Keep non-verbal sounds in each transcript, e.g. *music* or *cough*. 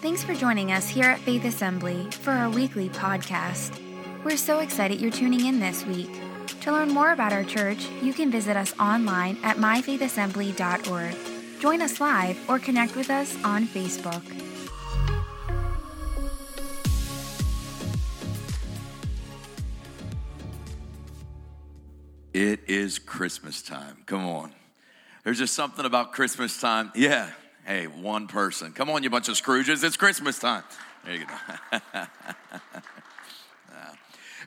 Thanks for joining us here at Faith Assembly for our weekly podcast. We're so excited you're tuning in this week. To learn more about our church, you can visit us online at myfaithassembly.org. Join us live or connect with us on Facebook. It is Christmas time. Come on. There's just something about Christmas time. Yeah. Hey, one person. Come on, you bunch of Scrooges. It's Christmas time. There you go. *laughs*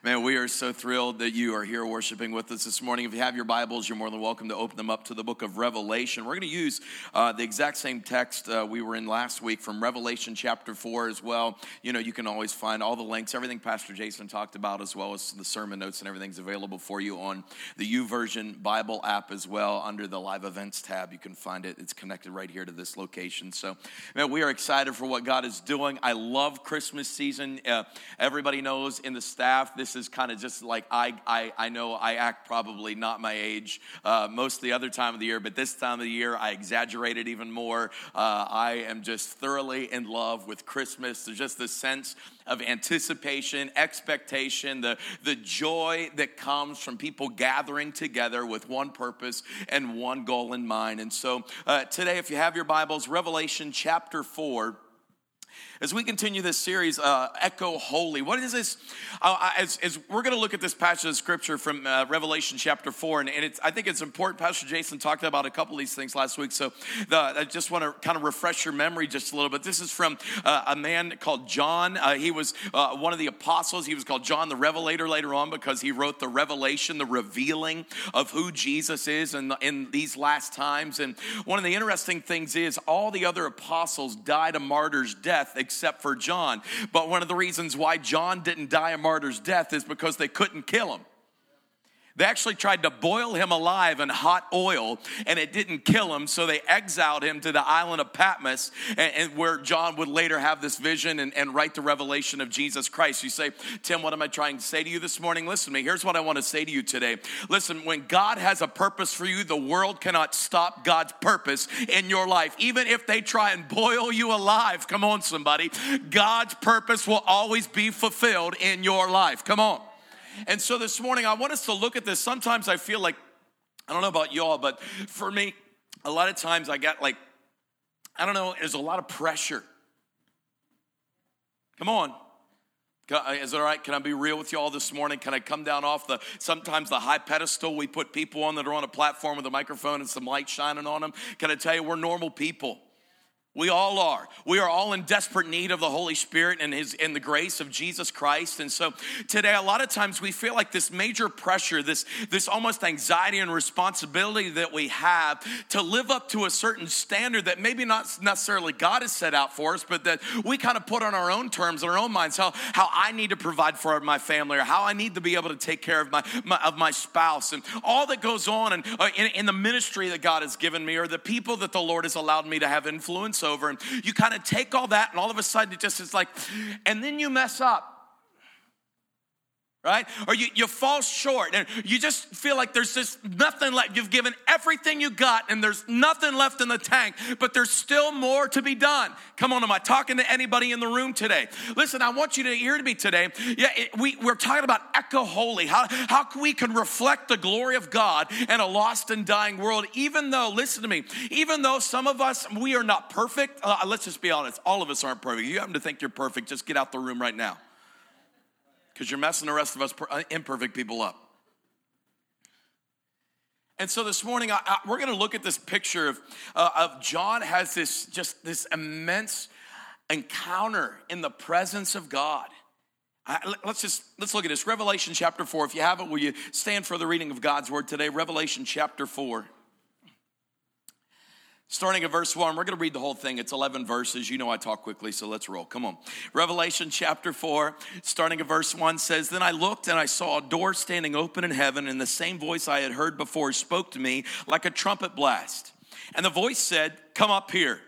Man, we are so thrilled that you are here worshiping with us this morning. If you have your Bibles, you're more than welcome to open them up to the book of Revelation. We're going to use uh, the exact same text uh, we were in last week from Revelation chapter 4 as well. You know, you can always find all the links, everything Pastor Jason talked about, as well as the sermon notes and everything's available for you on the YouVersion Bible app as well under the live events tab. You can find it, it's connected right here to this location. So, man, we are excited for what God is doing. I love Christmas season. Uh, everybody knows in the staff, this this is kind of just like I, I, I know I act probably not my age uh, most of the other time of the year, but this time of the year I exaggerate it even more. Uh, I am just thoroughly in love with Christmas. There's just this sense of anticipation, expectation, the, the joy that comes from people gathering together with one purpose and one goal in mind. And so uh, today, if you have your Bibles, Revelation chapter 4. As we continue this series, uh, Echo Holy, what is this? Uh, as, as, we're going to look at this passage of scripture from uh, Revelation chapter 4, and, and I think it's important. Pastor Jason talked about a couple of these things last week, so the, I just want to kind of refresh your memory just a little bit. This is from uh, a man called John. Uh, he was uh, one of the apostles. He was called John the Revelator later on because he wrote the revelation, the revealing of who Jesus is in, in these last times. And one of the interesting things is all the other apostles died a martyr's death except for John. But one of the reasons why John didn't die a martyr's death is because they couldn't kill him. They actually tried to boil him alive in hot oil, and it didn't kill him. So they exiled him to the island of Patmos, and, and where John would later have this vision and, and, write the revelation of Jesus Christ. You say, Tim, what am I trying to say to you this morning? Listen to me. Here's what I want to say to you today. Listen, when God has a purpose for you, the world cannot stop God's purpose in your life. Even if they try and boil you alive, come on, somebody, God's purpose will always be fulfilled in your life. Come on. And so this morning, I want us to look at this. Sometimes I feel like, I don't know about y'all, but for me, a lot of times I got like, I don't know, there's a lot of pressure. Come on. Uh, is it all right? Can I be real with you all this morning? Can I come down off the sometimes the high pedestal we put people on that are on a platform with a microphone and some light shining on them? Can I tell you, we're normal people. We all are. We are all in desperate need of the Holy Spirit and his and the grace of Jesus Christ. And so today a lot of times we feel like this major pressure, this this almost anxiety and responsibility that we have to live up to a certain standard that maybe not necessarily God has set out for us, but that we kind of put on our own terms, in our own minds, how how I need to provide for my family or how I need to be able to take care of my, my of my spouse and all that goes on and uh, in, in the ministry that God has given me or the people that the Lord has allowed me to have influence. And you kind of take all that, and all of a sudden it just is like, and then you mess up right? Or you, you fall short and you just feel like there's just nothing left. You've given everything you got and there's nothing left in the tank, but there's still more to be done. Come on, am I talking to anybody in the room today? Listen, I want you to hear to me today. Yeah, it, we, we're talking about echo holy, how, how we can reflect the glory of God in a lost and dying world, even though, listen to me, even though some of us, we are not perfect. Uh, let's just be honest, all of us aren't perfect. You happen to think you're perfect, just get out the room right now because you're messing the rest of us uh, imperfect people up. And so this morning, I, I, we're going to look at this picture of, uh, of John has this just this immense encounter in the presence of God. I, let's just let's look at this. Revelation chapter four. If you have it, will you stand for the reading of God's word today? Revelation chapter four. Starting at verse 1, we're going to read the whole thing. It's 11 verses. You know I talk quickly, so let's roll. Come on. Revelation chapter 4, starting at verse 1 says, Then I looked and I saw a door standing open in heaven, and the same voice I had heard before spoke to me like a trumpet blast. And the voice said, Come up here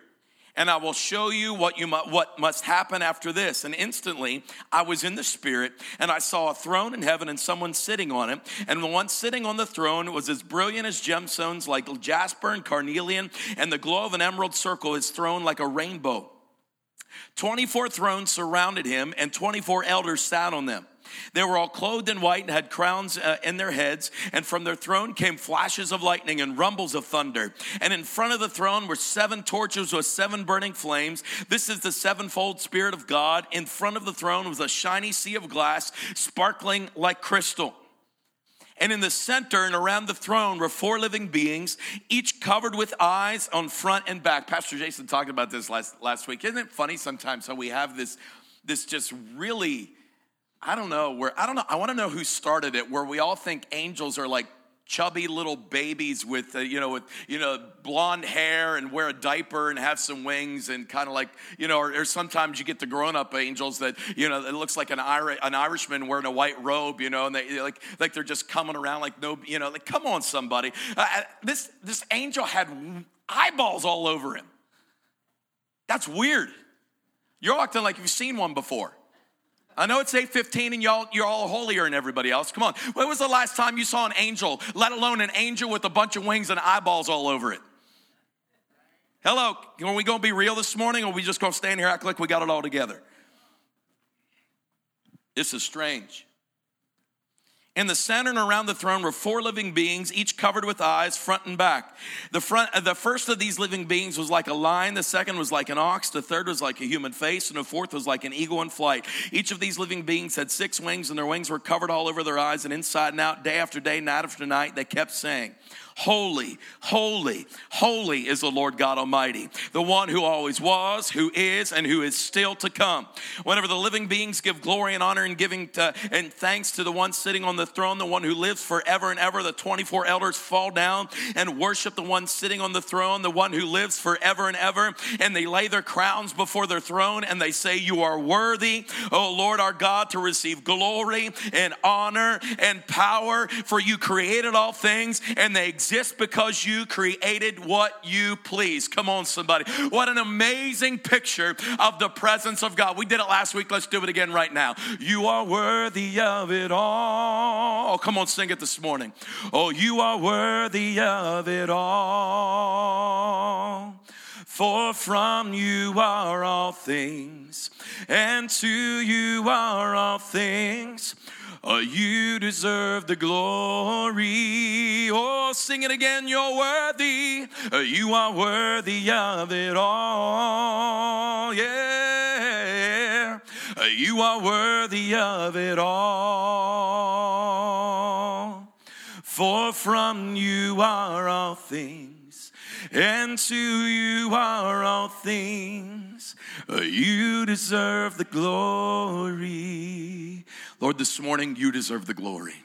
and I will show you what you mu- what must happen after this. And instantly I was in the spirit, and I saw a throne in heaven and someone sitting on it. And the one sitting on the throne was as brilliant as gemstones, like jasper and carnelian, and the glow of an emerald circle his throne like a rainbow. 24 thrones surrounded him, and 24 elders sat on them. They were all clothed in white and had crowns uh, in their heads, and from their throne came flashes of lightning and rumbles of thunder. And in front of the throne were seven torches with seven burning flames. This is the sevenfold Spirit of God. In front of the throne was a shiny sea of glass, sparkling like crystal. And in the center and around the throne were four living beings, each covered with eyes on front and back. Pastor Jason talked about this last, last week. Isn't it funny sometimes how we have this, this just really, I don't know, where, I don't know, I want to know who started it, where we all think angels are like chubby little babies with uh, you know with you know blonde hair and wear a diaper and have some wings and kind of like you know or, or, sometimes you get the grown-up angels that you know it looks like an, Irish, an irishman wearing a white robe you know and they like like they're just coming around like no you know like come on somebody. Uh, uh this this angel had eyeballs all over him. That's weird. You're acting like you've seen one before I know it's 8:15 and y'all you're all holier than everybody else. Come on. When was the last time you saw an angel, let alone an angel with a bunch of wings and eyeballs all over it? Hello, are we going to be real this morning or we just going to stand here act like we got it all together? This is strange. In the center and around the throne were four living beings, each covered with eyes, front and back. The, front, uh, the first of these living beings was like a lion, the second was like an ox, the third was like a human face, and the fourth was like an eagle in flight. Each of these living beings had six wings, and their wings were covered all over their eyes, and inside and out, day after day, night after night, they kept saying, Holy, holy, holy is the Lord God Almighty, the one who always was, who is, and who is still to come. Whenever the living beings give glory and honor and giving to, and thanks to the one sitting on the throne, the one who lives forever and ever, the 24 elders fall down and worship the one sitting on the throne, the one who lives forever and ever, and they lay their crowns before their throne and they say, You are worthy, O Lord our God, to receive glory and honor and power, for you created all things and they exist because you created what you please. Come on, somebody. What an amazing picture of the presence of God. We did it last week. Let's do it again right now. You are worthy of it all. Oh, come on, sing it this morning. Oh, you are worthy of it all. For from you are all things, and to you are all things. Oh, you deserve the glory. Oh, sing it again. You're worthy. Uh, you are worthy of it all. Yeah. Uh, you are worthy of it all. For from you are all things, and to you are all things. Uh, you deserve the glory. Lord, this morning you deserve the glory.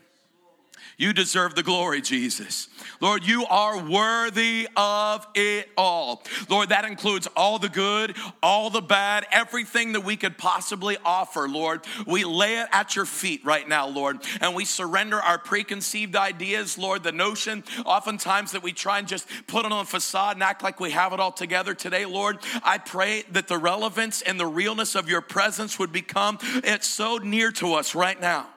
You deserve the glory, Jesus. Lord, you are worthy of it all. Lord, that includes all the good, all the bad, everything that we could possibly offer, Lord. We lay it at your feet right now, Lord, and we surrender our preconceived ideas, Lord, the notion oftentimes that we try and just put it on a facade and act like we have it all together today, Lord. I pray that the relevance and the realness of your presence would become it's so near to us right now.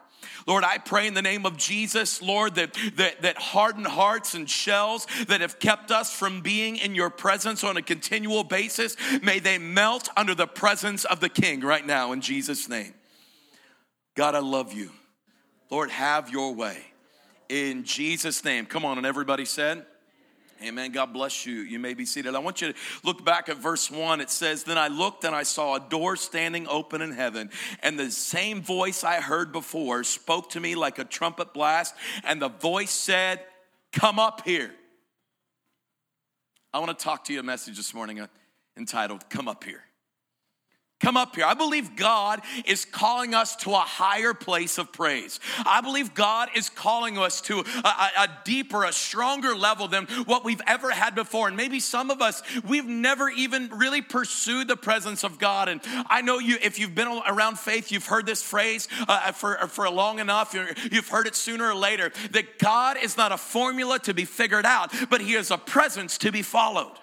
Lord, I pray in the name of Jesus, Lord, that, that, that hardened hearts and shells that have kept us from being in your presence on a continual basis, may they melt under the presence of the King right now in Jesus' name. God, I love you. Lord, have your way. In Jesus' name. Come on, and everybody said, Amen. God bless you. You may be seated. I want you to look back at verse 1. It says, Then I looked and I saw a door standing open in heaven, and the same voice I heard before spoke to me like a trumpet blast, and the voice said, Come up here. I want to talk to you a message this morning entitled, Come Up Here. Come up here. I believe God is calling us to a higher place of praise. I believe God is calling us to a, a, a, deeper, a stronger level than what we've ever had before. And maybe some of us, we've never even really pursued the presence of God. And I know you, if you've been around faith, you've heard this phrase uh, for, for long enough. You've heard it sooner or later that God is not a formula to be figured out, but He is a presence to be followed.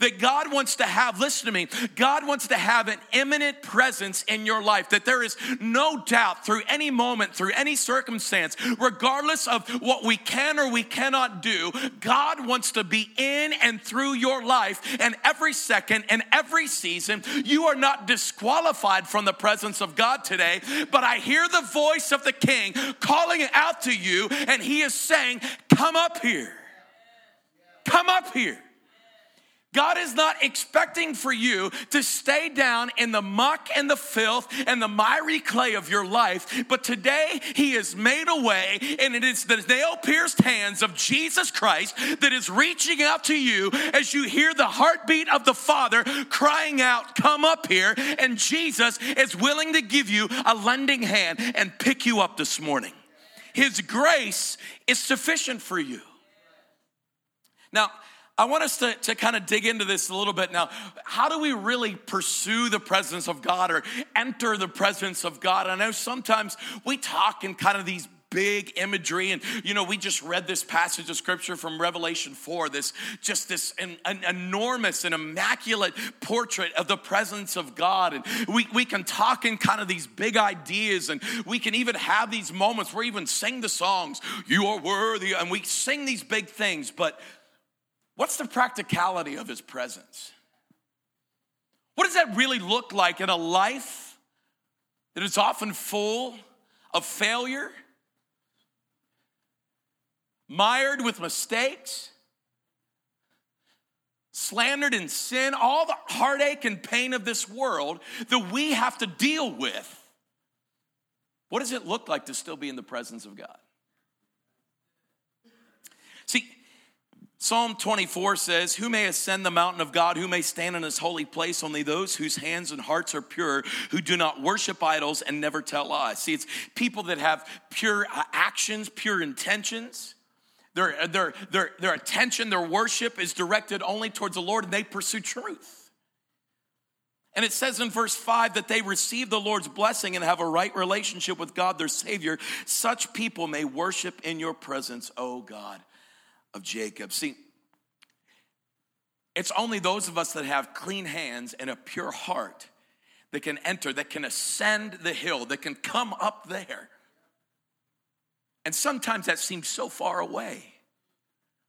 That God wants to have, listen to me, God wants to have an imminent presence in your life, that there is no doubt through any moment, through any circumstance, regardless of what we can or we cannot do, God wants to be in and through your life. And every second and every season, you are not disqualified from the presence of God today, but I hear the voice of the King calling out to you, and He is saying, Come up here. Come up here. God is not expecting for you to stay down in the muck and the filth and the miry clay of your life, but today He has made a way, and it is the nail pierced hands of Jesus Christ that is reaching out to you as you hear the heartbeat of the Father crying out, Come up here. And Jesus is willing to give you a lending hand and pick you up this morning. His grace is sufficient for you. Now, I want us to, to kind of dig into this a little bit now. How do we really pursue the presence of God or enter the presence of God? I know sometimes we talk in kind of these big imagery and you know we just read this passage of scripture from revelation 4 this just this an, an enormous and immaculate portrait of the presence of god and we, we can talk in kind of these big ideas and we can even have these moments where we even sing the songs you are worthy and we sing these big things but What's the practicality of his presence? What does that really look like in a life that is often full of failure, mired with mistakes, slandered in sin, all the heartache and pain of this world that we have to deal with? What does it look like to still be in the presence of God? See, Psalm 24 says, Who may ascend the mountain of God? Who may stand in his holy place? Only those whose hands and hearts are pure, who do not worship idols and never tell lies. See, it's people that have pure uh, actions, pure intentions. Their, their, their, their attention, their worship is directed only towards the Lord, and they pursue truth. And it says in verse 5 that they receive the Lord's blessing and have a right relationship with God, their Savior. Such people may worship in your presence, O God of Jacob. See, it's only those of us that have clean hands and a pure heart that can enter, that can ascend the hill, that can come up there. And sometimes that seems so far away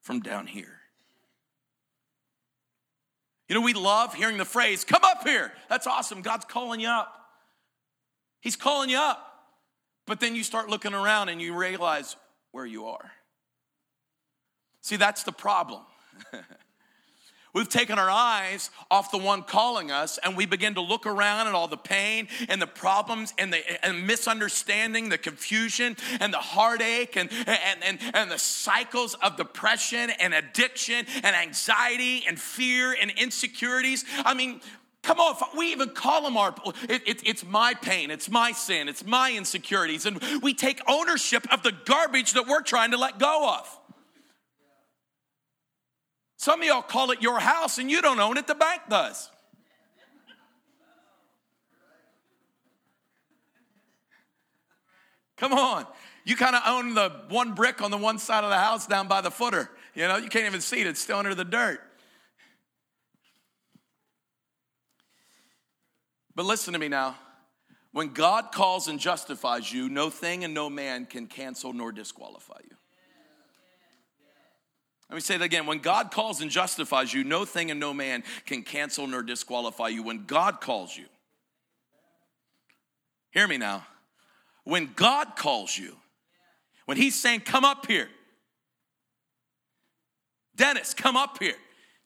from down here. You know, we love hearing the phrase, come up here. That's awesome. God's calling you up. He's calling you up. But then you start looking around and you realize where you are. See, that's the problem. *laughs* We've taken our eyes off the one calling us and we begin to look around at all the pain and the problems and the and misunderstanding, the confusion and the heartache and, and, and, and the cycles of depression and addiction and anxiety and fear and insecurities. I mean, Come on, we even call them our, it, it, it's my pain, it's my sin, it's my insecurities. And we take ownership of the garbage that we're trying to let go of. Some of y'all call it your house and you don't own it, the bank does. Come on. You kind of own the one brick on the one side of the house down by the footer. You know, you can't even see it, it's still under the dirt. But listen to me now. When God calls and justifies you, no thing and no man can cancel nor disqualify you. Let me say that again. When God calls and justifies you, no thing and no man can cancel nor disqualify you. When God calls you, hear me now. When God calls you, when He's saying, Come up here, Dennis, come up here.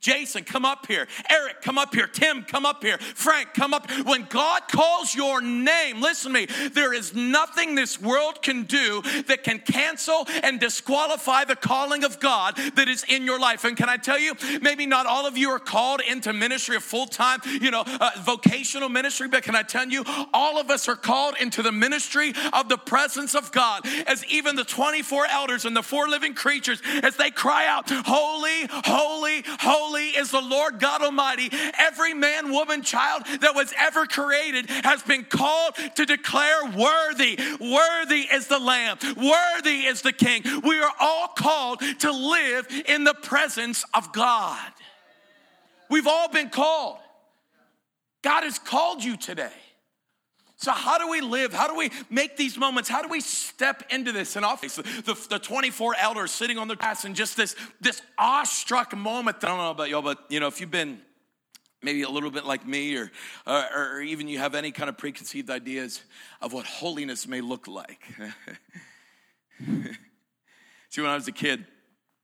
Jason, come up here. Eric, come up here. Tim, come up here. Frank, come up. When God calls your name, listen to me, there is nothing this world can do that can cancel and disqualify the calling of God that is in your life. And can I tell you, maybe not all of you are called into ministry, a full time, you know, uh, vocational ministry, but can I tell you, all of us are called into the ministry of the presence of God. As even the 24 elders and the four living creatures, as they cry out, Holy, holy, holy Holy is the Lord God Almighty. Every man, woman, child that was ever created has been called to declare worthy. Worthy is the Lamb. Worthy is the King. We are all called to live in the presence of God. We've all been called. God has called you today. So, how do we live? How do we make these moments? How do we step into this? And office, the, the 24 elders sitting on the grass and just this, this awestruck moment. I don't know about y'all, but you know, if you've been maybe a little bit like me, or, or, or even you have any kind of preconceived ideas of what holiness may look like. *laughs* See, when I was a kid,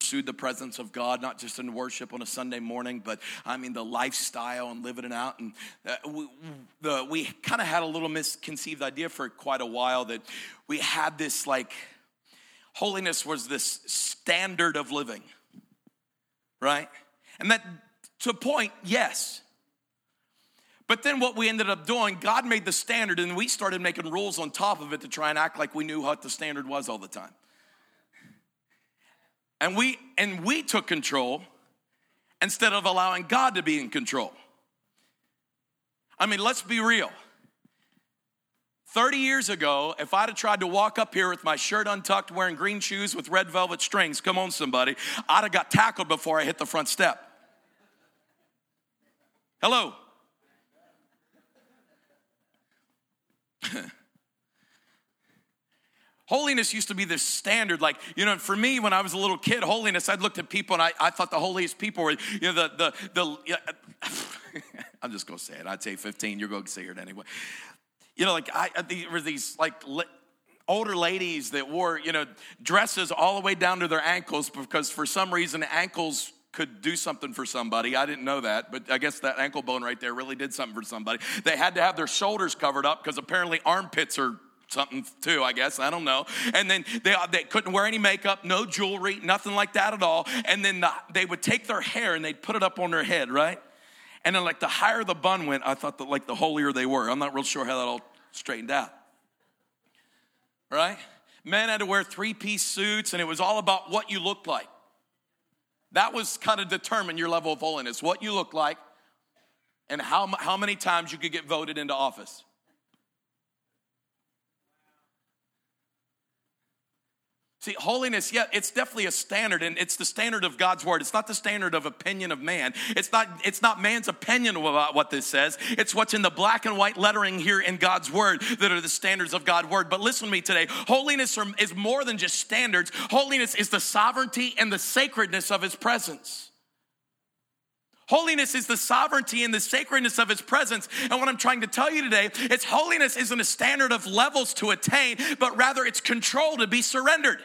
pursued the presence of God, not just in worship on a Sunday morning, but I mean the lifestyle and living it out. And uh, we, we kind of had a little misconceived idea for quite a while that we had this like, holiness was this standard of living, right? And that, to a point, yes. But then what we ended up doing, God made the standard, and we started making rules on top of it to try and act like we knew what the standard was all the time. And we and we took control instead of allowing God to be in control. I mean, let's be real. 30 years ago, if I'd have tried to walk up here with my shirt untucked, wearing green shoes with red velvet strings, come on, somebody, I'd have got tackled before I hit the front step. Hello. *laughs* Holiness used to be the standard. Like, you know, for me, when I was a little kid, holiness, I'd looked at people and I, I thought the holiest people were, you know, the, the, the, *laughs* I'm just going to say it. I'd say 15. You're going to say it anyway. You know, like, I, there were these, like, older ladies that wore, you know, dresses all the way down to their ankles because for some reason ankles could do something for somebody. I didn't know that, but I guess that ankle bone right there really did something for somebody. They had to have their shoulders covered up because apparently armpits are something too, I guess. I don't know. And then they, they couldn't wear any makeup, no jewelry, nothing like that at all. And then the, they would take their hair and they'd put it up on their head, right? And then, like, the higher the bun went, I thought that, like, the holier they were. I'm not real sure how that all straightened out. Right? Men had to wear three piece suits, and it was all about what you looked like. That was kind of determined your level of holiness, what you look like, and how, how many times you could get voted into office. See, holiness, yeah, it's definitely a standard, and it's the standard of God's word. It's not the standard of opinion of man. It's not, it's not man's opinion about what this says. It's what's in the black and white lettering here in God's word that are the standards of God's word. But listen to me today. Holiness is more than just standards. Holiness is the sovereignty and the sacredness of his presence. Holiness is the sovereignty and the sacredness of his presence. And what I'm trying to tell you today is holiness isn't a standard of levels to attain, but rather it's control to be surrendered.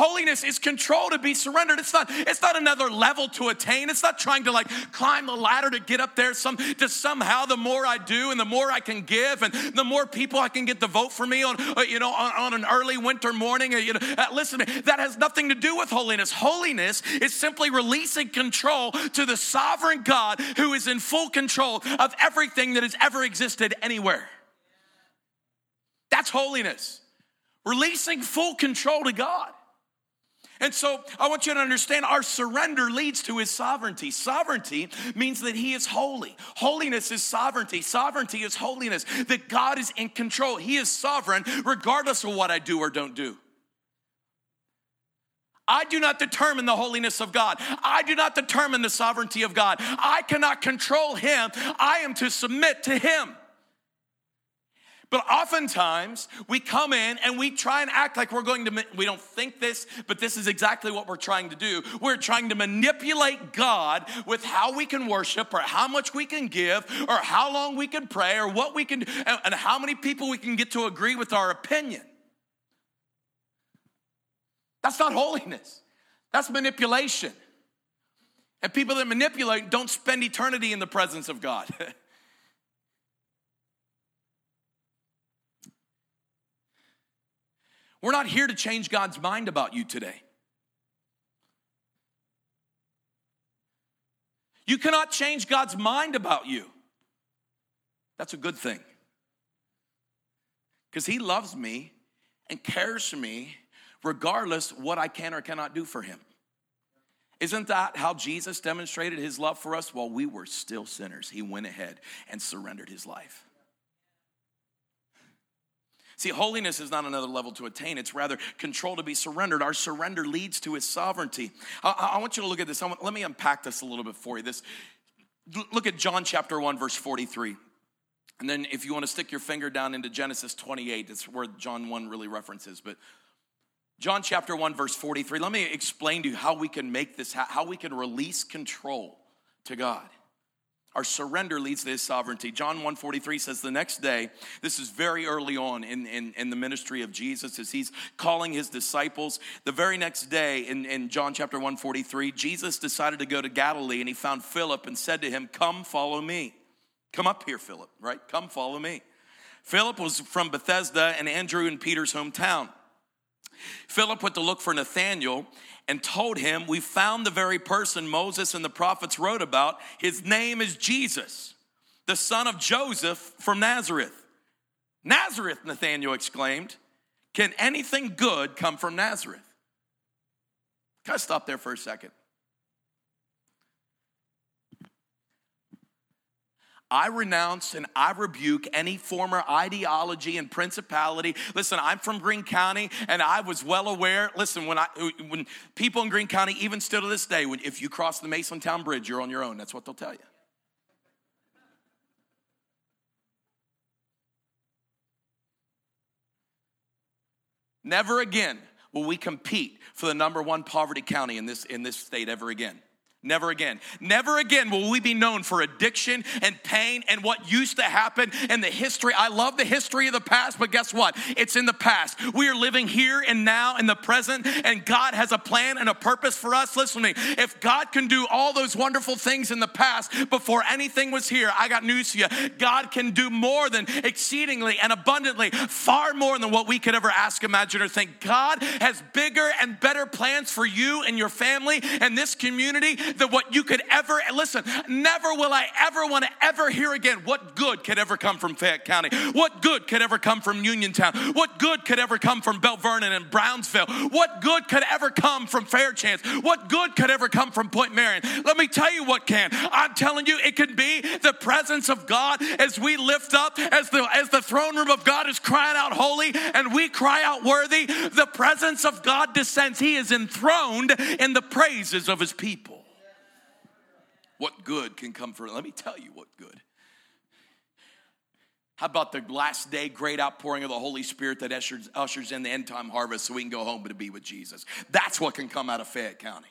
Holiness is control to be surrendered. It's not, it's not another level to attain. It's not trying to like climb the ladder to get up there some to somehow the more I do and the more I can give and the more people I can get to vote for me on uh, you know on, on, an early winter morning. Uh, you know, uh, listen, that has nothing to do with holiness. Holiness is simply releasing control to the sovereign God who is in full control of everything that has ever existed anywhere. That's holiness. Releasing full control to God. And so I want you to understand our surrender leads to his sovereignty. Sovereignty means that he is holy. Holiness is sovereignty. Sovereignty is holiness, that God is in control. He is sovereign regardless of what I do or don't do. I do not determine the holiness of God. I do not determine the sovereignty of God. I cannot control him. I am to submit to him. But oftentimes we come in and we try and act like we're going to, we don't think this, but this is exactly what we're trying to do. We're trying to manipulate God with how we can worship or how much we can give or how long we can pray or what we can, and how many people we can get to agree with our opinion. That's not holiness, that's manipulation. And people that manipulate don't spend eternity in the presence of God. *laughs* We're not here to change God's mind about you today. You cannot change God's mind about you. That's a good thing. Because He loves me and cares for me regardless what I can or cannot do for Him. Isn't that how Jesus demonstrated His love for us while we were still sinners? He went ahead and surrendered His life. See, holiness is not another level to attain, it's rather control to be surrendered. Our surrender leads to his sovereignty. I, I want you to look at this. Want, let me unpack this a little bit for you. This, look at John chapter 1, verse 43. And then if you want to stick your finger down into Genesis 28, that's where John 1 really references. But John chapter 1, verse 43, let me explain to you how we can make this, how we can release control to God. Our surrender leads to his sovereignty. John 143 says the next day, this is very early on in, in, in, the ministry of Jesus as he's calling his disciples. The very next day in, in John chapter 143, Jesus decided to go to Galilee and he found Philip and said to him, Come follow me. Come up here, Philip, right? Come follow me. Philip was from Bethesda and Andrew and Peter's hometown. Philip went to look for Nathanael and told him, We found the very person Moses and the prophets wrote about. His name is Jesus, the son of Joseph from Nazareth. Nazareth, Nathanael exclaimed. Can anything good come from Nazareth? Can I stop there for a second? I renounce and I rebuke any former ideology and principality. Listen, I'm from Greene County and I was well aware. Listen, when I when people in Greene County, even still to this day, when, if you cross the Masontown Bridge, you're on your own. That's what they'll tell you. Never again will we compete for the number one poverty county in this, in this state ever again. Never again. Never again will we be known for addiction and pain and what used to happen and the history. I love the history of the past, but guess what? It's in the past. We are living here and now in the present, and God has a plan and a purpose for us. Listen to me. If God can do all those wonderful things in the past before anything was here, I got news for you. God can do more than exceedingly and abundantly, far more than what we could ever ask, imagine, or think. God has bigger and better plans for you and your family and this community than what you could ever listen. Never will I ever want to ever hear again what good could ever come from Fayette County, what good could ever come from Uniontown, what good could ever come from Belle Vernon and Brownsville, what good could ever come from Fairchance, what good could ever come from Point Marion. Let me tell you what can. I'm telling you, it can be the presence of God as we lift up, as the as the throne room of God is crying out holy, and we cry out worthy. The presence of God descends. He is enthroned in the praises of His people. What good can come from it? Let me tell you what good. How about the last day great outpouring of the Holy Spirit that ushers, ushers in the end time harvest so we can go home to be with Jesus? That's what can come out of Fayette County.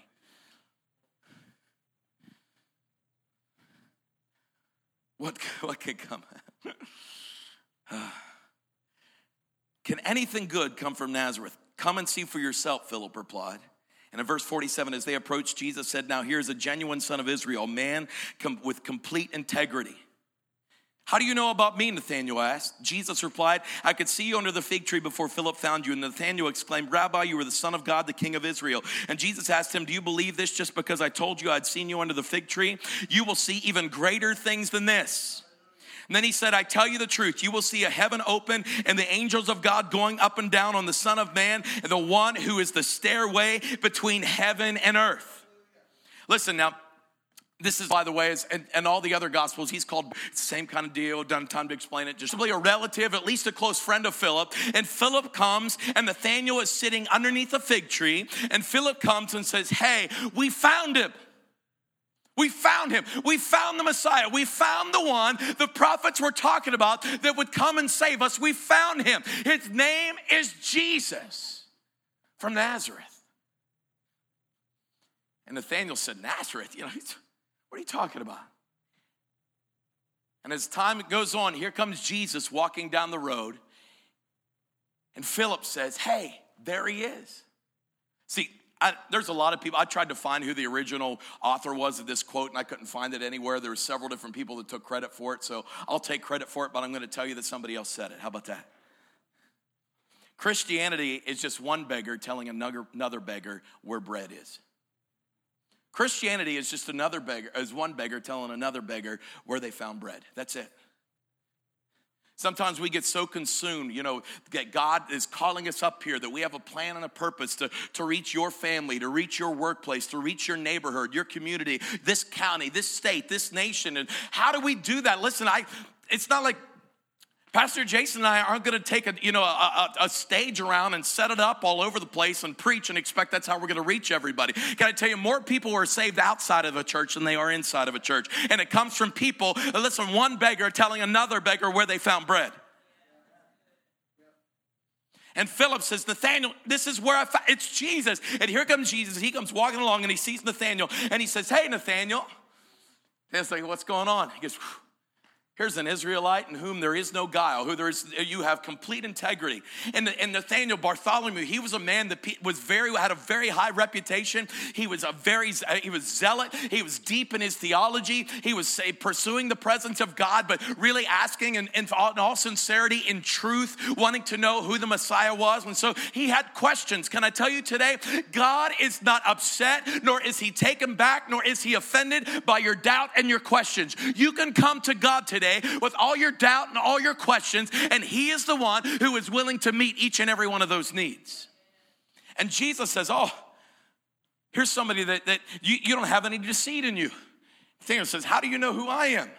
What, *laughs* what can come? *sighs* can anything good come from Nazareth? Come and see for yourself, Philip replied. And in verse 47, as they approached, Jesus said, Now here's a genuine son of Israel, man with complete integrity. How do you know about me? Nathanael asked. Jesus replied, I could see you under the fig tree before Philip found you. And Nathanael exclaimed, Rabbi, you are the Son of God, the King of Israel. And Jesus asked him, Do you believe this just because I told you I'd seen you under the fig tree? You will see even greater things than this. And then he said, I tell you the truth, you will see a heaven open and the angels of God going up and down on the Son of Man, the one who is the stairway between heaven and earth. Listen now, this is, by the way, and, and all the other gospels, he's called same kind of deal, done time to explain it. Just simply a relative, at least a close friend of Philip. And Philip comes, and Nathanael is sitting underneath a fig tree. And Philip comes and says, Hey, we found him. We found him. We found the Messiah. We found the one the prophets were talking about that would come and save us. We found him. His name is Jesus from Nazareth. And Nathanael said, Nazareth? You know, what are you talking about? And as time goes on, here comes Jesus walking down the road. And Philip says, Hey, there he is. See, I, there's a lot of people. I tried to find who the original author was of this quote, and I couldn't find it anywhere. There were several different people that took credit for it, so I'll take credit for it, but I'm going to tell you that somebody else said it. How about that? Christianity is just one beggar telling another, another beggar where bread is. Christianity is just another beggar, is one beggar telling another beggar where they found bread. That's it. Sometimes we get so consumed, you know, that God is calling us up here, that we have a plan and a purpose to, to reach your family, to reach your workplace, to reach your neighborhood, your community, this county, this state, this nation. And how do we do that? Listen, I it's not like Pastor Jason and I aren't going to take a, you know, a, a, a, stage around and set it up all over the place and preach and expect that's how we're going to reach everybody. Can I tell you, more people are saved outside of a church than they are inside of a church. And it comes from people, listen, one beggar telling another beggar where they found bread. And Philip says, Nathaniel, this is where I found, it's Jesus. And here comes Jesus. He comes walking along and he sees Nathaniel and he says, Hey, Nathaniel. And it's like, what's going on? He goes. Here's an Israelite in whom there is no guile, who there is you have complete integrity. And, and Nathaniel Bartholomew, he was a man that was very had a very high reputation. He was a very he was zealot. He was deep in his theology. He was say, pursuing the presence of God, but really asking in, in, all, in all sincerity, in truth, wanting to know who the Messiah was. And so he had questions. Can I tell you today, God is not upset, nor is he taken back, nor is he offended by your doubt and your questions. You can come to God today today with all your doubt and all your questions, and He is the one who is willing to meet each and every one of those needs. And Jesus says, Oh, here's somebody that, that you, you don't have any deceit in you. Nathaniel says, How do you know who I am?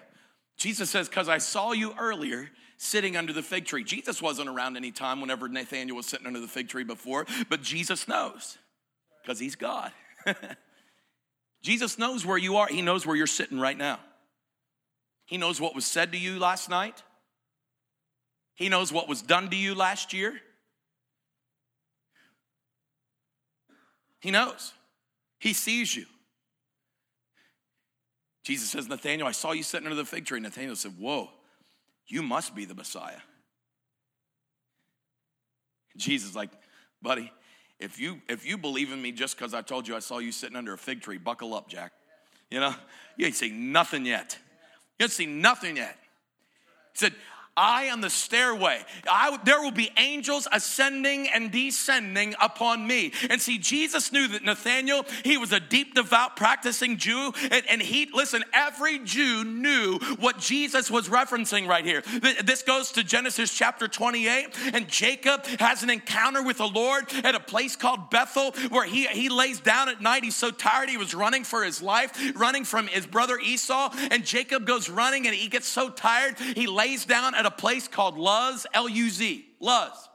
Jesus says, Because I saw you earlier sitting under the fig tree. Jesus wasn't around any time whenever Nathaniel was sitting under the fig tree before, but Jesus knows because he's God. *laughs* Jesus knows where you are, he knows where you're sitting right now. He knows what was said to you last night. He knows what was done to you last year. He knows. He sees you. Jesus says, Nathaniel, I saw you sitting under the fig tree. Nathaniel said, Whoa, you must be the Messiah. Jesus like, buddy, if you if you believe in me just because I told you I saw you sitting under a fig tree, buckle up, Jack. You know, you ain't seen nothing yet. You haven't seen nothing yet. He said, I am the stairway. I, there will be angels ascending and descending upon me. And see, Jesus knew that Nathaniel, he was a deep, devout, practicing Jew. And, and he, listen, every Jew knew what Jesus was referencing right here. This goes to Genesis chapter 28. And Jacob has an encounter with the Lord at a place called Bethel where he, he lays down at night. He's so tired, he was running for his life, running from his brother Esau. And Jacob goes running and he gets so tired, he lays down at a place called Luz, L U Z, Luz.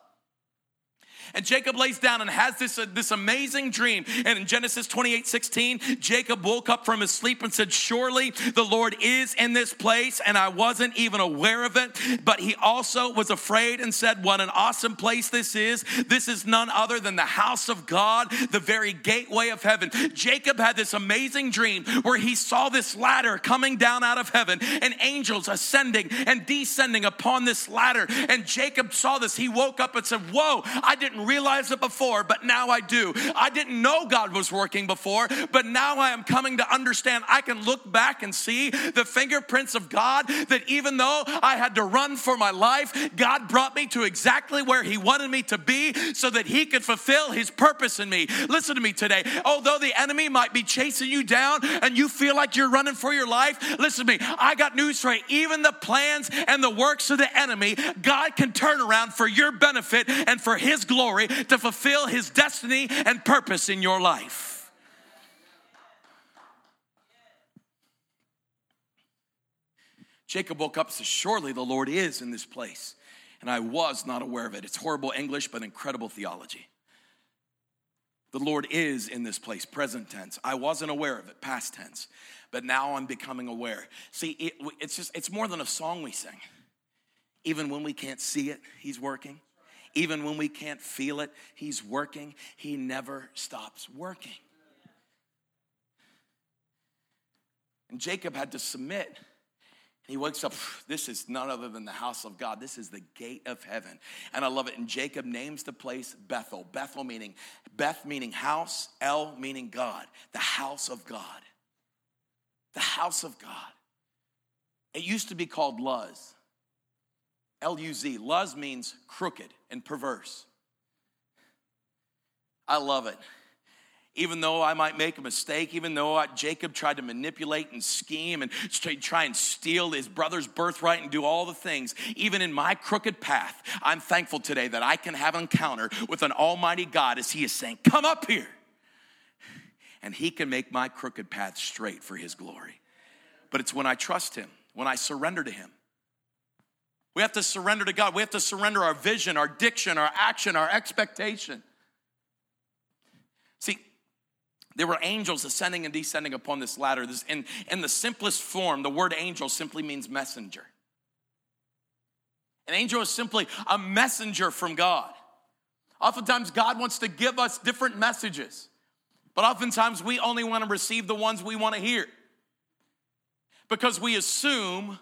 And Jacob lays down and has this, uh, this amazing dream. And in Genesis 28 16, Jacob woke up from his sleep and said, Surely the Lord is in this place, and I wasn't even aware of it. But he also was afraid and said, What an awesome place this is. This is none other than the house of God, the very gateway of heaven. Jacob had this amazing dream where he saw this ladder coming down out of heaven and angels ascending and descending upon this ladder. And Jacob saw this. He woke up and said, Whoa, I didn't realize it before, but now I do. I didn't know God was working before, but now I am coming to understand. I can look back and see the fingerprints of God that even though I had to run for my life, God brought me to exactly where He wanted me to be so that He could fulfill His purpose in me. Listen to me today. Although the enemy might be chasing you down and you feel like you're running for your life, listen to me. I got news for you. Even the plans and the works of the enemy, God can turn around for your benefit and for His glory glory to fulfill his destiny and purpose in your life. Jacob woke up and said, Surely the Lord is in this place. And I was not aware of it. It's horrible English, but incredible theology. The Lord is in this place, present tense. I wasn't aware of it, past tense, but now I'm becoming aware. See, it, it's just, it's more than a song we sing. Even when we can't see it, He's working. Even when we can't feel it, He's working. He never stops working. And Jacob had to submit. He wakes up, this is none other than the house of God. This is the gate of heaven. And I love it. And Jacob names the place Bethel. Bethel meaning, Beth meaning house, El meaning God. The house of God. The house of God. It used to be called Luz. L U Z. Luz means crooked and perverse. I love it. Even though I might make a mistake, even though I, Jacob tried to manipulate and scheme and try and steal his brother's birthright and do all the things, even in my crooked path, I'm thankful today that I can have an encounter with an almighty God as he is saying, Come up here. And he can make my crooked path straight for his glory. But it's when I trust him, when I surrender to him, We have to surrender to God. We have to surrender our vision, our diction, our action, our expectation. See, there were angels ascending and descending upon this ladder. This, in, in the simplest form, the word angel simply means messenger. An angel is simply a messenger from God. Oftentimes, God wants to give us different messages, but oftentimes we only want to receive the ones we want to hear because we assume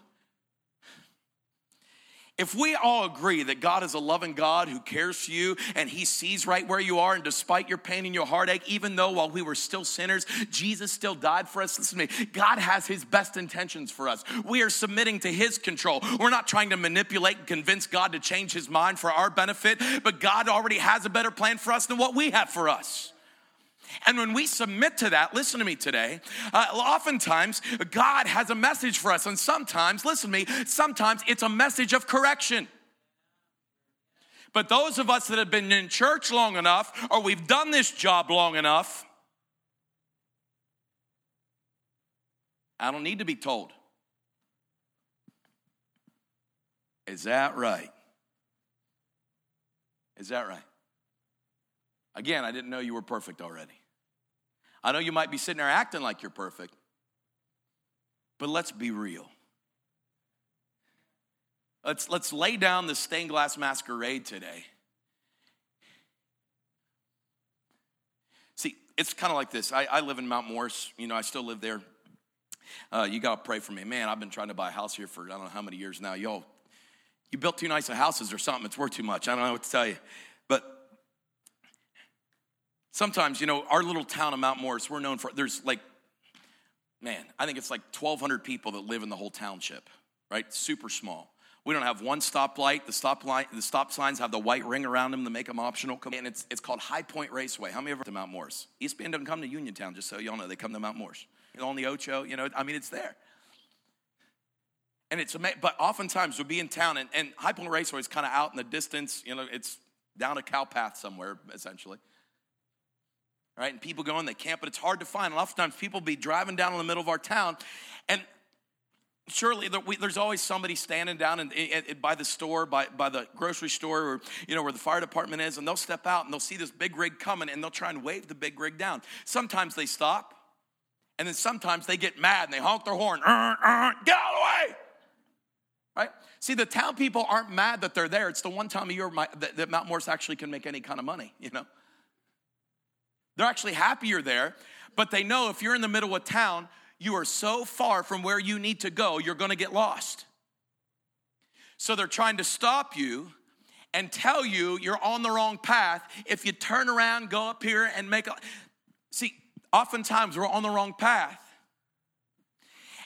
if we all agree that God is a loving God who cares for you and He sees right where you are, and despite your pain and your heartache, even though while we were still sinners, Jesus still died for us, listen to me, God has His best intentions for us. We are submitting to His control. We're not trying to manipulate and convince God to change His mind for our benefit, but God already has a better plan for us than what we have for us. And when we submit to that, listen to me today, uh, oftentimes God has a message for us. And sometimes, listen to me, sometimes it's a message of correction. But those of us that have been in church long enough, or we've done this job long enough, I don't need to be told. Is that right? Is that right? Again, I didn't know you were perfect already. I know you might be sitting there acting like you're perfect, but let's be real. Let's, let's lay down the stained glass masquerade today. See, it's kind of like this. I, I, live in Mount Morris. You know, I still live there. Uh, you got to pray for me. Man, I've been trying to buy a house here for I don't know how many years now. Y'all, you built too nice of houses or something. It's worth too much. I don't know what to tell you. Sometimes, you know, our little town of Mount Morris, we're known for, there's like, man, I think it's like 1,200 people that live in the whole township, right? Super small. We don't have one stoplight. The stop light, the stop signs have the white ring around them to make them optional. And it's, it's called High Point Raceway. How many ever to Mount Morris? East ESPN doesn't come to Uniontown, just so y'all know. They come to Mount Morris. On the Ocho, you know, I mean, it's there. And it's but oftentimes we'll be in town and, and High Point Raceway is kind of out in the distance. You know, it's down a cow path somewhere, essentially right? And people go and they camp, but it's hard to find. And oftentimes people be driving down in the middle of our town, and surely there's always somebody standing down in, by the store, by, by the grocery store, or you know where the fire department is, and they'll step out and they'll see this big rig coming, and they'll try and wave the big rig down. Sometimes they stop, and then sometimes they get mad and they honk their horn, uh, uh, get out of the way, right? See, the town people aren't mad that they're there. It's the one time a year that Mount Morris actually can make any kind of money, you know. They're actually happier there, but they know if you're in the middle of town, you are so far from where you need to go, you're gonna get lost. So they're trying to stop you and tell you you're on the wrong path. If you turn around, go up here and make a. See, oftentimes we're on the wrong path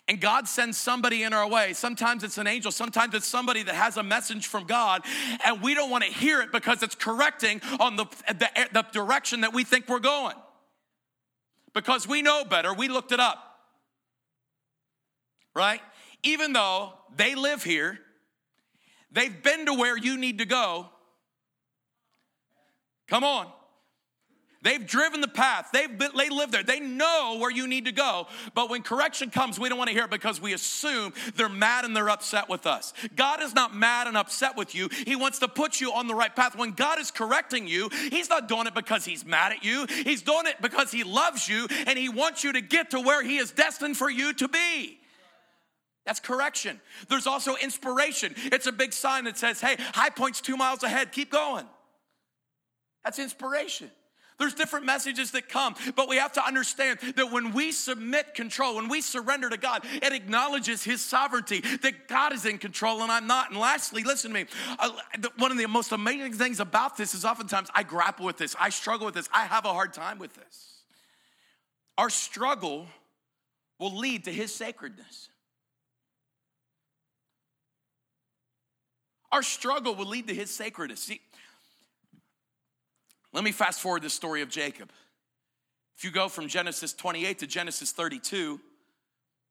and God sends somebody in our way. Sometimes it's an angel, sometimes it's somebody that has a message from God, and we don't want to hear it because it's correcting on the, the, the direction that we think we're going. Because we know better, we looked it up. Right? Even though they live here, they've been to where you need to go. Come on. They've driven the path. They've been, they live there. They know where you need to go. But when correction comes, we don't want to hear it because we assume they're mad and they're upset with us. God is not mad and upset with you. He wants to put you on the right path. When God is correcting you, He's not doing it because He's mad at you. He's doing it because He loves you and He wants you to get to where He is destined for you to be. That's correction. There's also inspiration. It's a big sign that says, hey, high point's two miles ahead, keep going. That's inspiration. There's different messages that come, but we have to understand that when we submit control, when we surrender to God, it acknowledges His sovereignty, that God is in control and I'm not. And lastly, listen to me. Uh, one of the most amazing things about this is oftentimes I grapple with this, I struggle with this, I have a hard time with this. Our struggle will lead to His sacredness. Our struggle will lead to His sacredness. See, let me fast forward the story of Jacob. If you go from Genesis 28 to Genesis 32,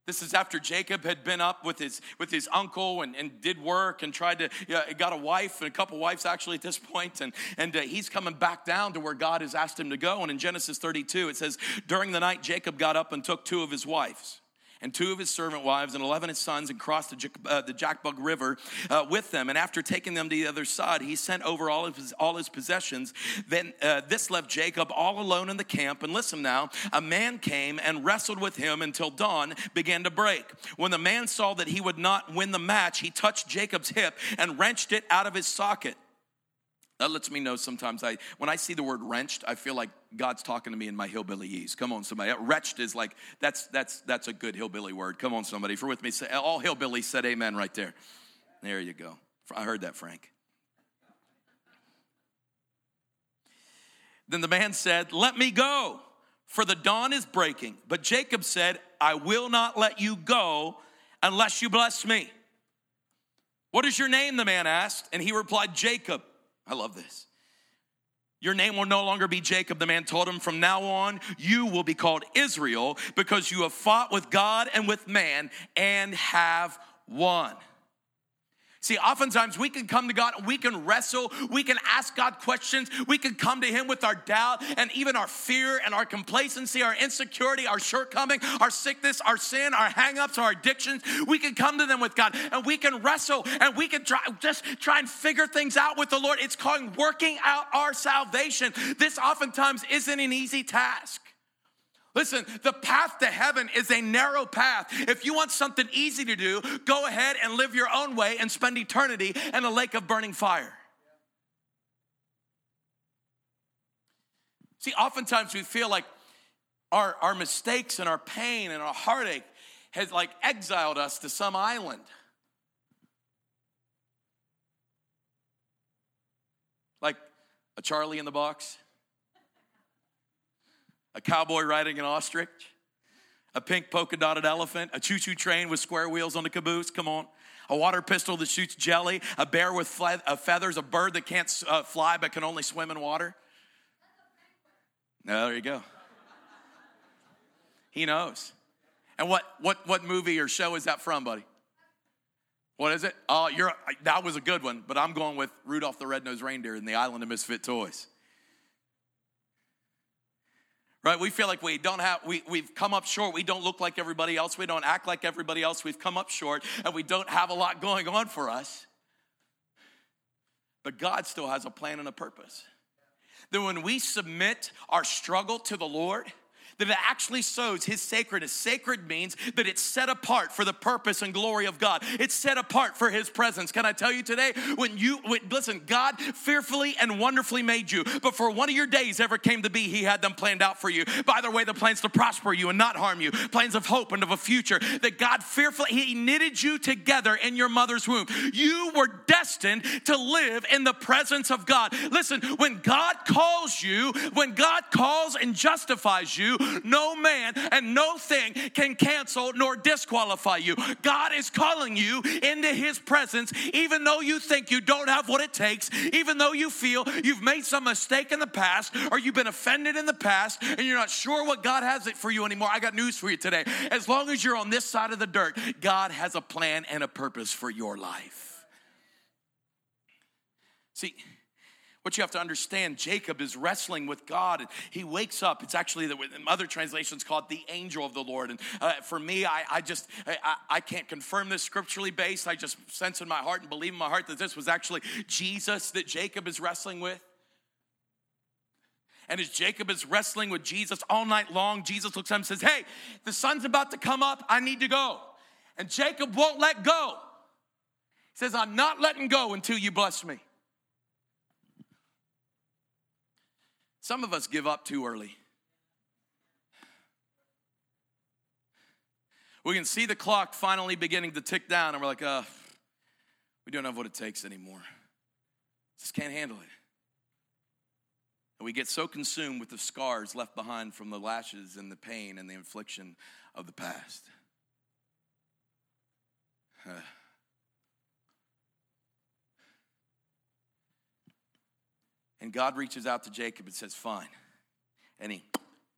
this is after Jacob had been up with his with his uncle and, and did work and tried to uh, got a wife and a couple wives actually at this point and and uh, he's coming back down to where God has asked him to go and in Genesis 32 it says during the night Jacob got up and took two of his wives and two of his servant wives and 11 his sons and crossed the, uh, the Jabbok River uh, with them. And after taking them to the other side, he sent over all of his, all his possessions. Then uh, this left Jacob all alone in the camp. And listen now, a man came and wrestled with him until dawn began to break. When the man saw that he would not win the match, he touched Jacob's hip and wrenched it out of his socket. That lets me know sometimes I, when I see the word wrenched, I feel like God's talking to me in my hillbillyese. Come on, somebody. Wretched is like, that's, that's, that's a good hillbilly word. Come on, somebody. If you're with me, say, all hillbillies said amen right there. There you go. I heard that, Frank. Then the man said, Let me go, for the dawn is breaking. But Jacob said, I will not let you go unless you bless me. What is your name? The man asked. And he replied, Jacob. I love this. Your name will no longer be Jacob, the man told him. From now on, you will be called Israel because you have fought with God and with man and have won. See, oftentimes we can come to God, we can wrestle, we can ask God questions, we can come to Him with our doubt and even our fear and our complacency, our insecurity, our shortcoming, our sickness, our sin, our hangups, our addictions. We can come to them with God and we can wrestle and we can try, just try and figure things out with the Lord. It's called working out our salvation. This oftentimes isn't an easy task. Listen, the path to heaven is a narrow path. If you want something easy to do, go ahead and live your own way and spend eternity in a lake of burning fire. See, oftentimes we feel like our, our mistakes and our pain and our heartache has like exiled us to some island. Like a Charlie in the box a cowboy riding an ostrich, a pink polka dotted elephant, a choo choo train with square wheels on the caboose. Come on. A water pistol that shoots jelly, a bear with uh, feathers, a bird that can't uh, fly but can only swim in water. No, there you go. He knows. And what, what, what movie or show is that from, buddy? What is it? Oh, you're, that was a good one, but I'm going with Rudolph the Red-Nosed Reindeer and the Island of Misfit Toys right? We feel like we don't have we, we've come up short. We don't look like everybody else. We don't act like everybody else. We've come up short and we don't have a lot going on for us. But god still has a plan and a purpose. That when we submit our struggle to the lord that it actually sows his sacredness. Sacred means that it's set apart for the purpose and glory of God. It's set apart for his presence. Can I tell you today, when you, when, listen, God fearfully and wonderfully made you, but for one of your days ever came to be, he had them planned out for you. By the way, the plans to prosper you and not harm you, plans of hope and of a future, that God fearfully, he knitted you together in your mother's womb. You were destined to live in the presence of God. Listen, when God calls you, when God calls and justifies you, no man and no thing can cancel nor disqualify you. God is calling you into His presence, even though you think you don't have what it takes, even though you feel you've made some mistake in the past or you've been offended in the past and you're not sure what God has it for you anymore. I got news for you today. As long as you're on this side of the dirt, God has a plan and a purpose for your life. See, what you have to understand, Jacob is wrestling with God. And he wakes up. It's actually, the, other translations, called the angel of the Lord. And uh, for me, I, I just, I, I, can't confirm this scripturally based. I just sense in my heart and believe in my heart that this was actually Jesus that Jacob is wrestling with. And as Jacob is wrestling with Jesus all night long, Jesus looks at him and says, Hey, the sun's about to come up. I need to go. And Jacob won't let go. He says, I'm not letting go until you bless me. Some of us give up too early. We can see the clock finally beginning to tick down, and we're like, uh, we don't have what it takes anymore. Just can't handle it. And we get so consumed with the scars left behind from the lashes and the pain and the infliction of the past. *sighs* And God reaches out to Jacob and says, Fine. And he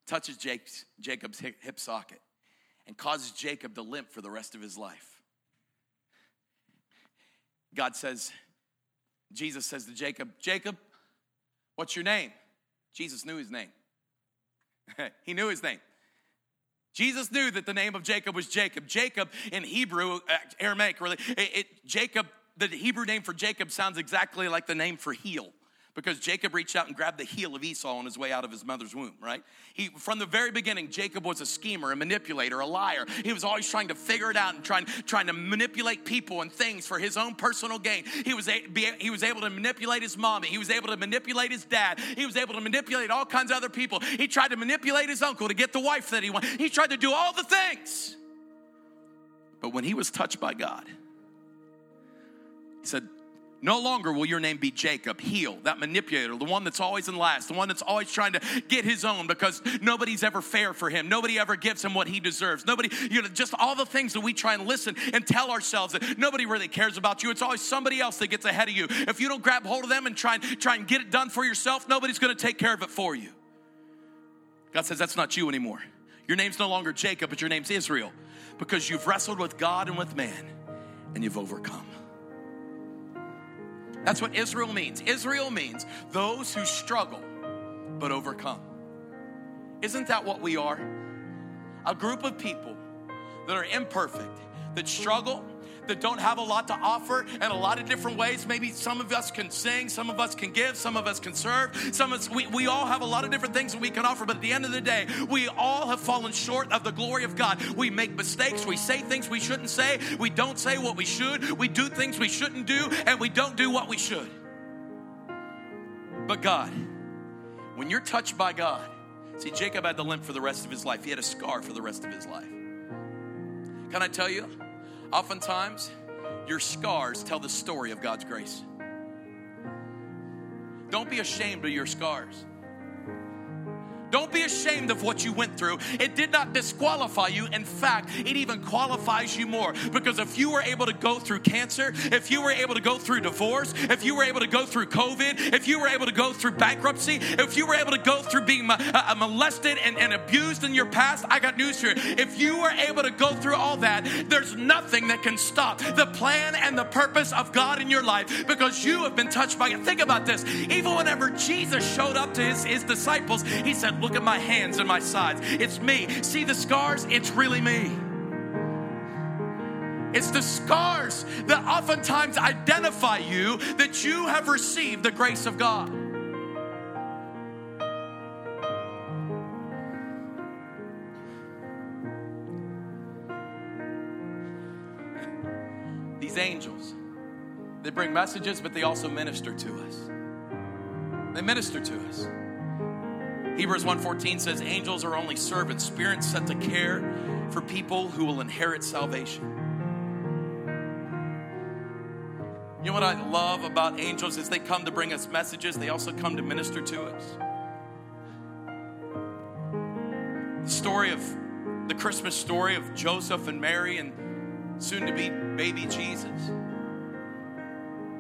touches Jacob's, Jacob's hip socket and causes Jacob to limp for the rest of his life. God says, Jesus says to Jacob, Jacob, what's your name? Jesus knew his name. *laughs* he knew his name. Jesus knew that the name of Jacob was Jacob. Jacob in Hebrew, uh, Aramaic, really, it, it, Jacob, the Hebrew name for Jacob sounds exactly like the name for heel because Jacob reached out and grabbed the heel of Esau on his way out of his mother's womb, right? He, from the very beginning, Jacob was a schemer, a manipulator, a liar. He was always trying to figure it out and trying, trying to manipulate people and things for his own personal gain. He was, a, be, he was able to manipulate his mommy. He was able to manipulate his dad. He was able to manipulate all kinds of other people. He tried to manipulate his uncle to get the wife that he wanted. He tried to do all the things. But when he was touched by God, he said, no longer will your name be Jacob, heel, that manipulator, the one that's always in last, the one that's always trying to get his own because nobody's ever fair for him. Nobody ever gives him what he deserves. Nobody, you know, just all the things that we try and listen and tell ourselves that nobody really cares about you. It's always somebody else that gets ahead of you. If you don't grab hold of them and try and try and get it done for yourself, nobody's going to take care of it for you. God says that's not you anymore. Your name's no longer Jacob, but your name's Israel because you've wrestled with God and with man and you've overcome. That's what Israel means. Israel means those who struggle but overcome. Isn't that what we are? A group of people that are imperfect, that struggle, that don't have a lot to offer in a lot of different ways. Maybe some of us can sing, some of us can give, some of us can serve. Some of us, we, we all have a lot of different things that we can offer, but at the end of the day, we all have fallen short of the glory of God. We make mistakes, we say things we shouldn't say, we don't say what we should, we do things we shouldn't do, and we don't do what we should. But God, when you're touched by God, see, Jacob had the limp for the rest of his life, he had a scar for the rest of his life. Can I tell you? Oftentimes, your scars tell the story of God's grace. Don't be ashamed of your scars. Don't be ashamed of what you went through. It did not disqualify you. In fact, it even qualifies you more. Because if you were able to go through cancer, if you were able to go through divorce, if you were able to go through COVID, if you were able to go through bankruptcy, if you were able to go through being uh, molested and, and abused in your past, I got news for you. If you were able to go through all that, there's nothing that can stop the plan and the purpose of God in your life because you have been touched by it. Think about this. Even whenever Jesus showed up to his, his disciples, he said, Look at my hands and my sides. It's me. See the scars? It's really me. It's the scars that oftentimes identify you that you have received the grace of God. These angels, they bring messages, but they also minister to us. They minister to us. Hebrews 1:14 says angels are only servants, spirits sent to care for people who will inherit salvation. You know what I love about angels is they come to bring us messages, they also come to minister to us. The story of the Christmas story of Joseph and Mary and soon to be baby Jesus.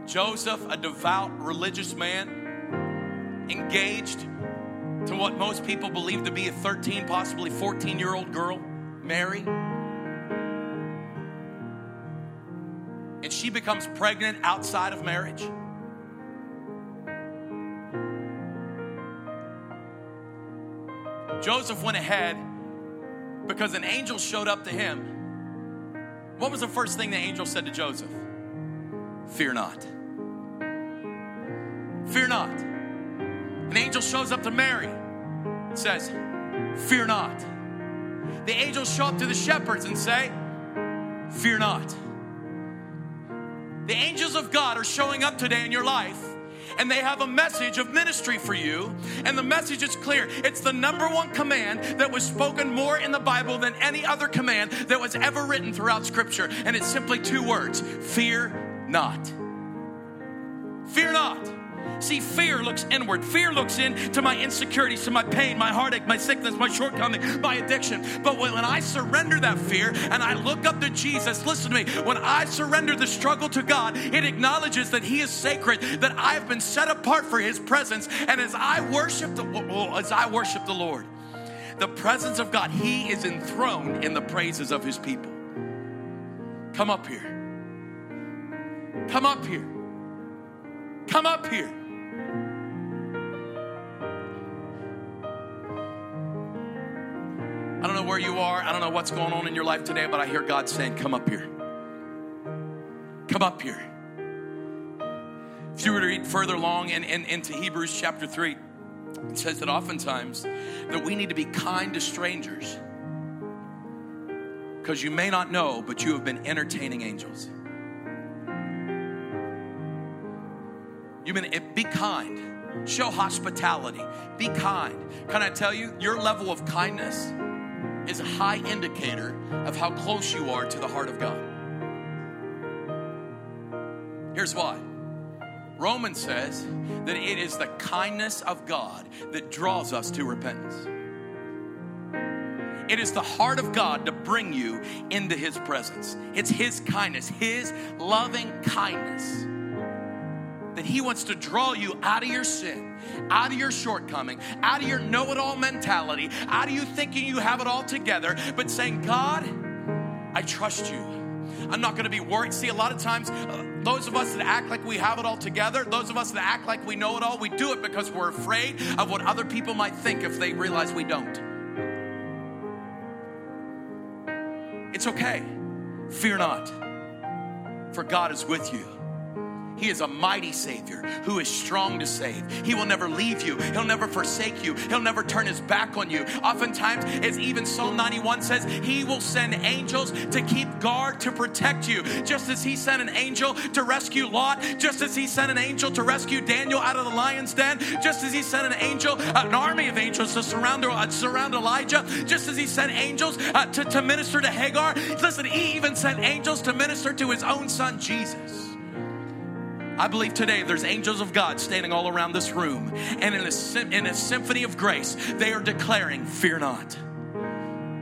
Joseph, a devout religious man, engaged to what most people believe to be a 13, possibly 14 year old girl, Mary. And she becomes pregnant outside of marriage. Joseph went ahead because an angel showed up to him. What was the first thing the angel said to Joseph? Fear not. Fear not. An angel shows up to Mary says, Fear not. The angels show up to the shepherds and say, Fear not. The angels of God are showing up today in your life and they have a message of ministry for you. And the message is clear it's the number one command that was spoken more in the Bible than any other command that was ever written throughout Scripture. And it's simply two words fear not. Fear not. See, fear looks inward. Fear looks into my insecurities, to my pain, my heartache, my sickness, my shortcoming, my addiction. But when, I surrender that fear and I look up to Jesus, listen to me, when I surrender the struggle to God, it acknowledges that He is sacred, that I've been set apart for His presence. And as I worship the, as I worship the Lord, the presence of God, He is enthroned in the praises of His people. Come up here. Come up here. Come up here. Where you are. I don't know what's going on in your life today, but I hear God saying, Come up here. Come up here. If you were to read further along in, in, into Hebrews chapter 3, it says that oftentimes that we need to be kind to strangers because you may not know, but you have been entertaining angels. You've been, be kind, show hospitality, be kind. Can I tell you, your level of kindness is a high indicator of how close you are to the heart of God. Here's why. Romans says that it is the kindness of God that draws us to repentance. It is the heart of God to bring you into His presence. It's His kindness, His loving kindness that He wants to draw you out of your sin, out of your shortcoming, out of your know it all mentality, out of you thinking you have it all together, but saying, God, I trust you. I'm not going to be worried. See, a lot of times, uh, those of us that act like we have it all together, those of us that act like we know it all, we do it because we're afraid of what other people might think if they realize we don't. It's okay. Fear not, for God is with you. He is a mighty Savior who is strong to save. He will never leave you, He'll never forsake you, He'll never turn His back on you. Oftentimes, as even Psalm 91 says, He will send angels to keep guard to protect you. Just as He sent an angel to rescue Lot, just as He sent an angel to rescue Daniel out of the lion's den, just as He sent an angel, an army of angels to surround, uh, surround Elijah, just as He sent angels uh, to, to minister to Hagar. Listen, He even sent angels to minister to His own son, Jesus. I believe today there's angels of God standing all around this room, and in a, in a symphony of grace, they are declaring, Fear not.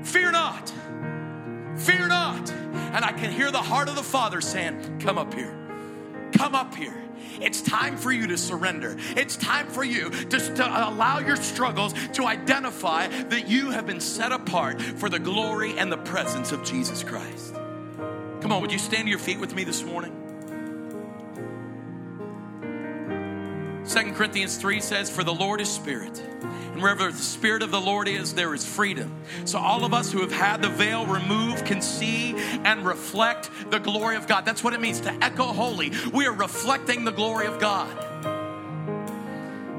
Fear not. Fear not. And I can hear the heart of the Father saying, Come up here. Come up here. It's time for you to surrender. It's time for you to, to, allow your struggles to identify that you have been set apart for the glory and the presence of Jesus Christ. Come on, would you stand to your feet with me this morning? Second Corinthians 3 says, For the Lord is spirit. And wherever the Spirit of the Lord is, there is freedom. So, all of us who have had the veil removed can see and reflect the glory of God. That's what it means to echo holy. We are reflecting the glory of God.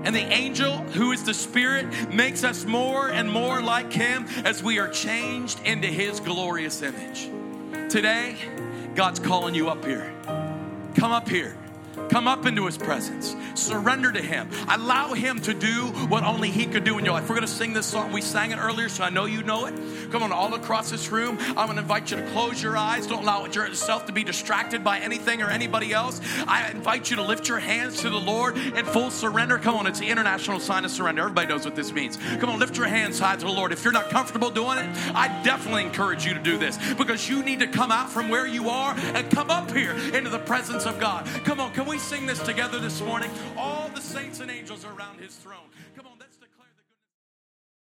And the angel, who is the Spirit, makes us more and more like Him as we are changed into His glorious image. Today, God's calling you up here. Come up here. Come up into his presence. Surrender to him. Allow him to do what only he could do in your life. We're going to sing this song. We sang it earlier, so I know you know it. Come on, all across this room. I'm going to invite you to close your eyes. Don't allow yourself to be distracted by anything or anybody else. I invite you to lift your hands to the Lord in full surrender. Come on, it's the international sign of surrender. Everybody knows what this means. Come on, lift your hands high to the Lord. If you're not comfortable doing it, I definitely encourage you to do this because you need to come out from where you are and come up here into the presence of God. Come on, can we sing this together this morning? All the saints and angels are around his throne. Come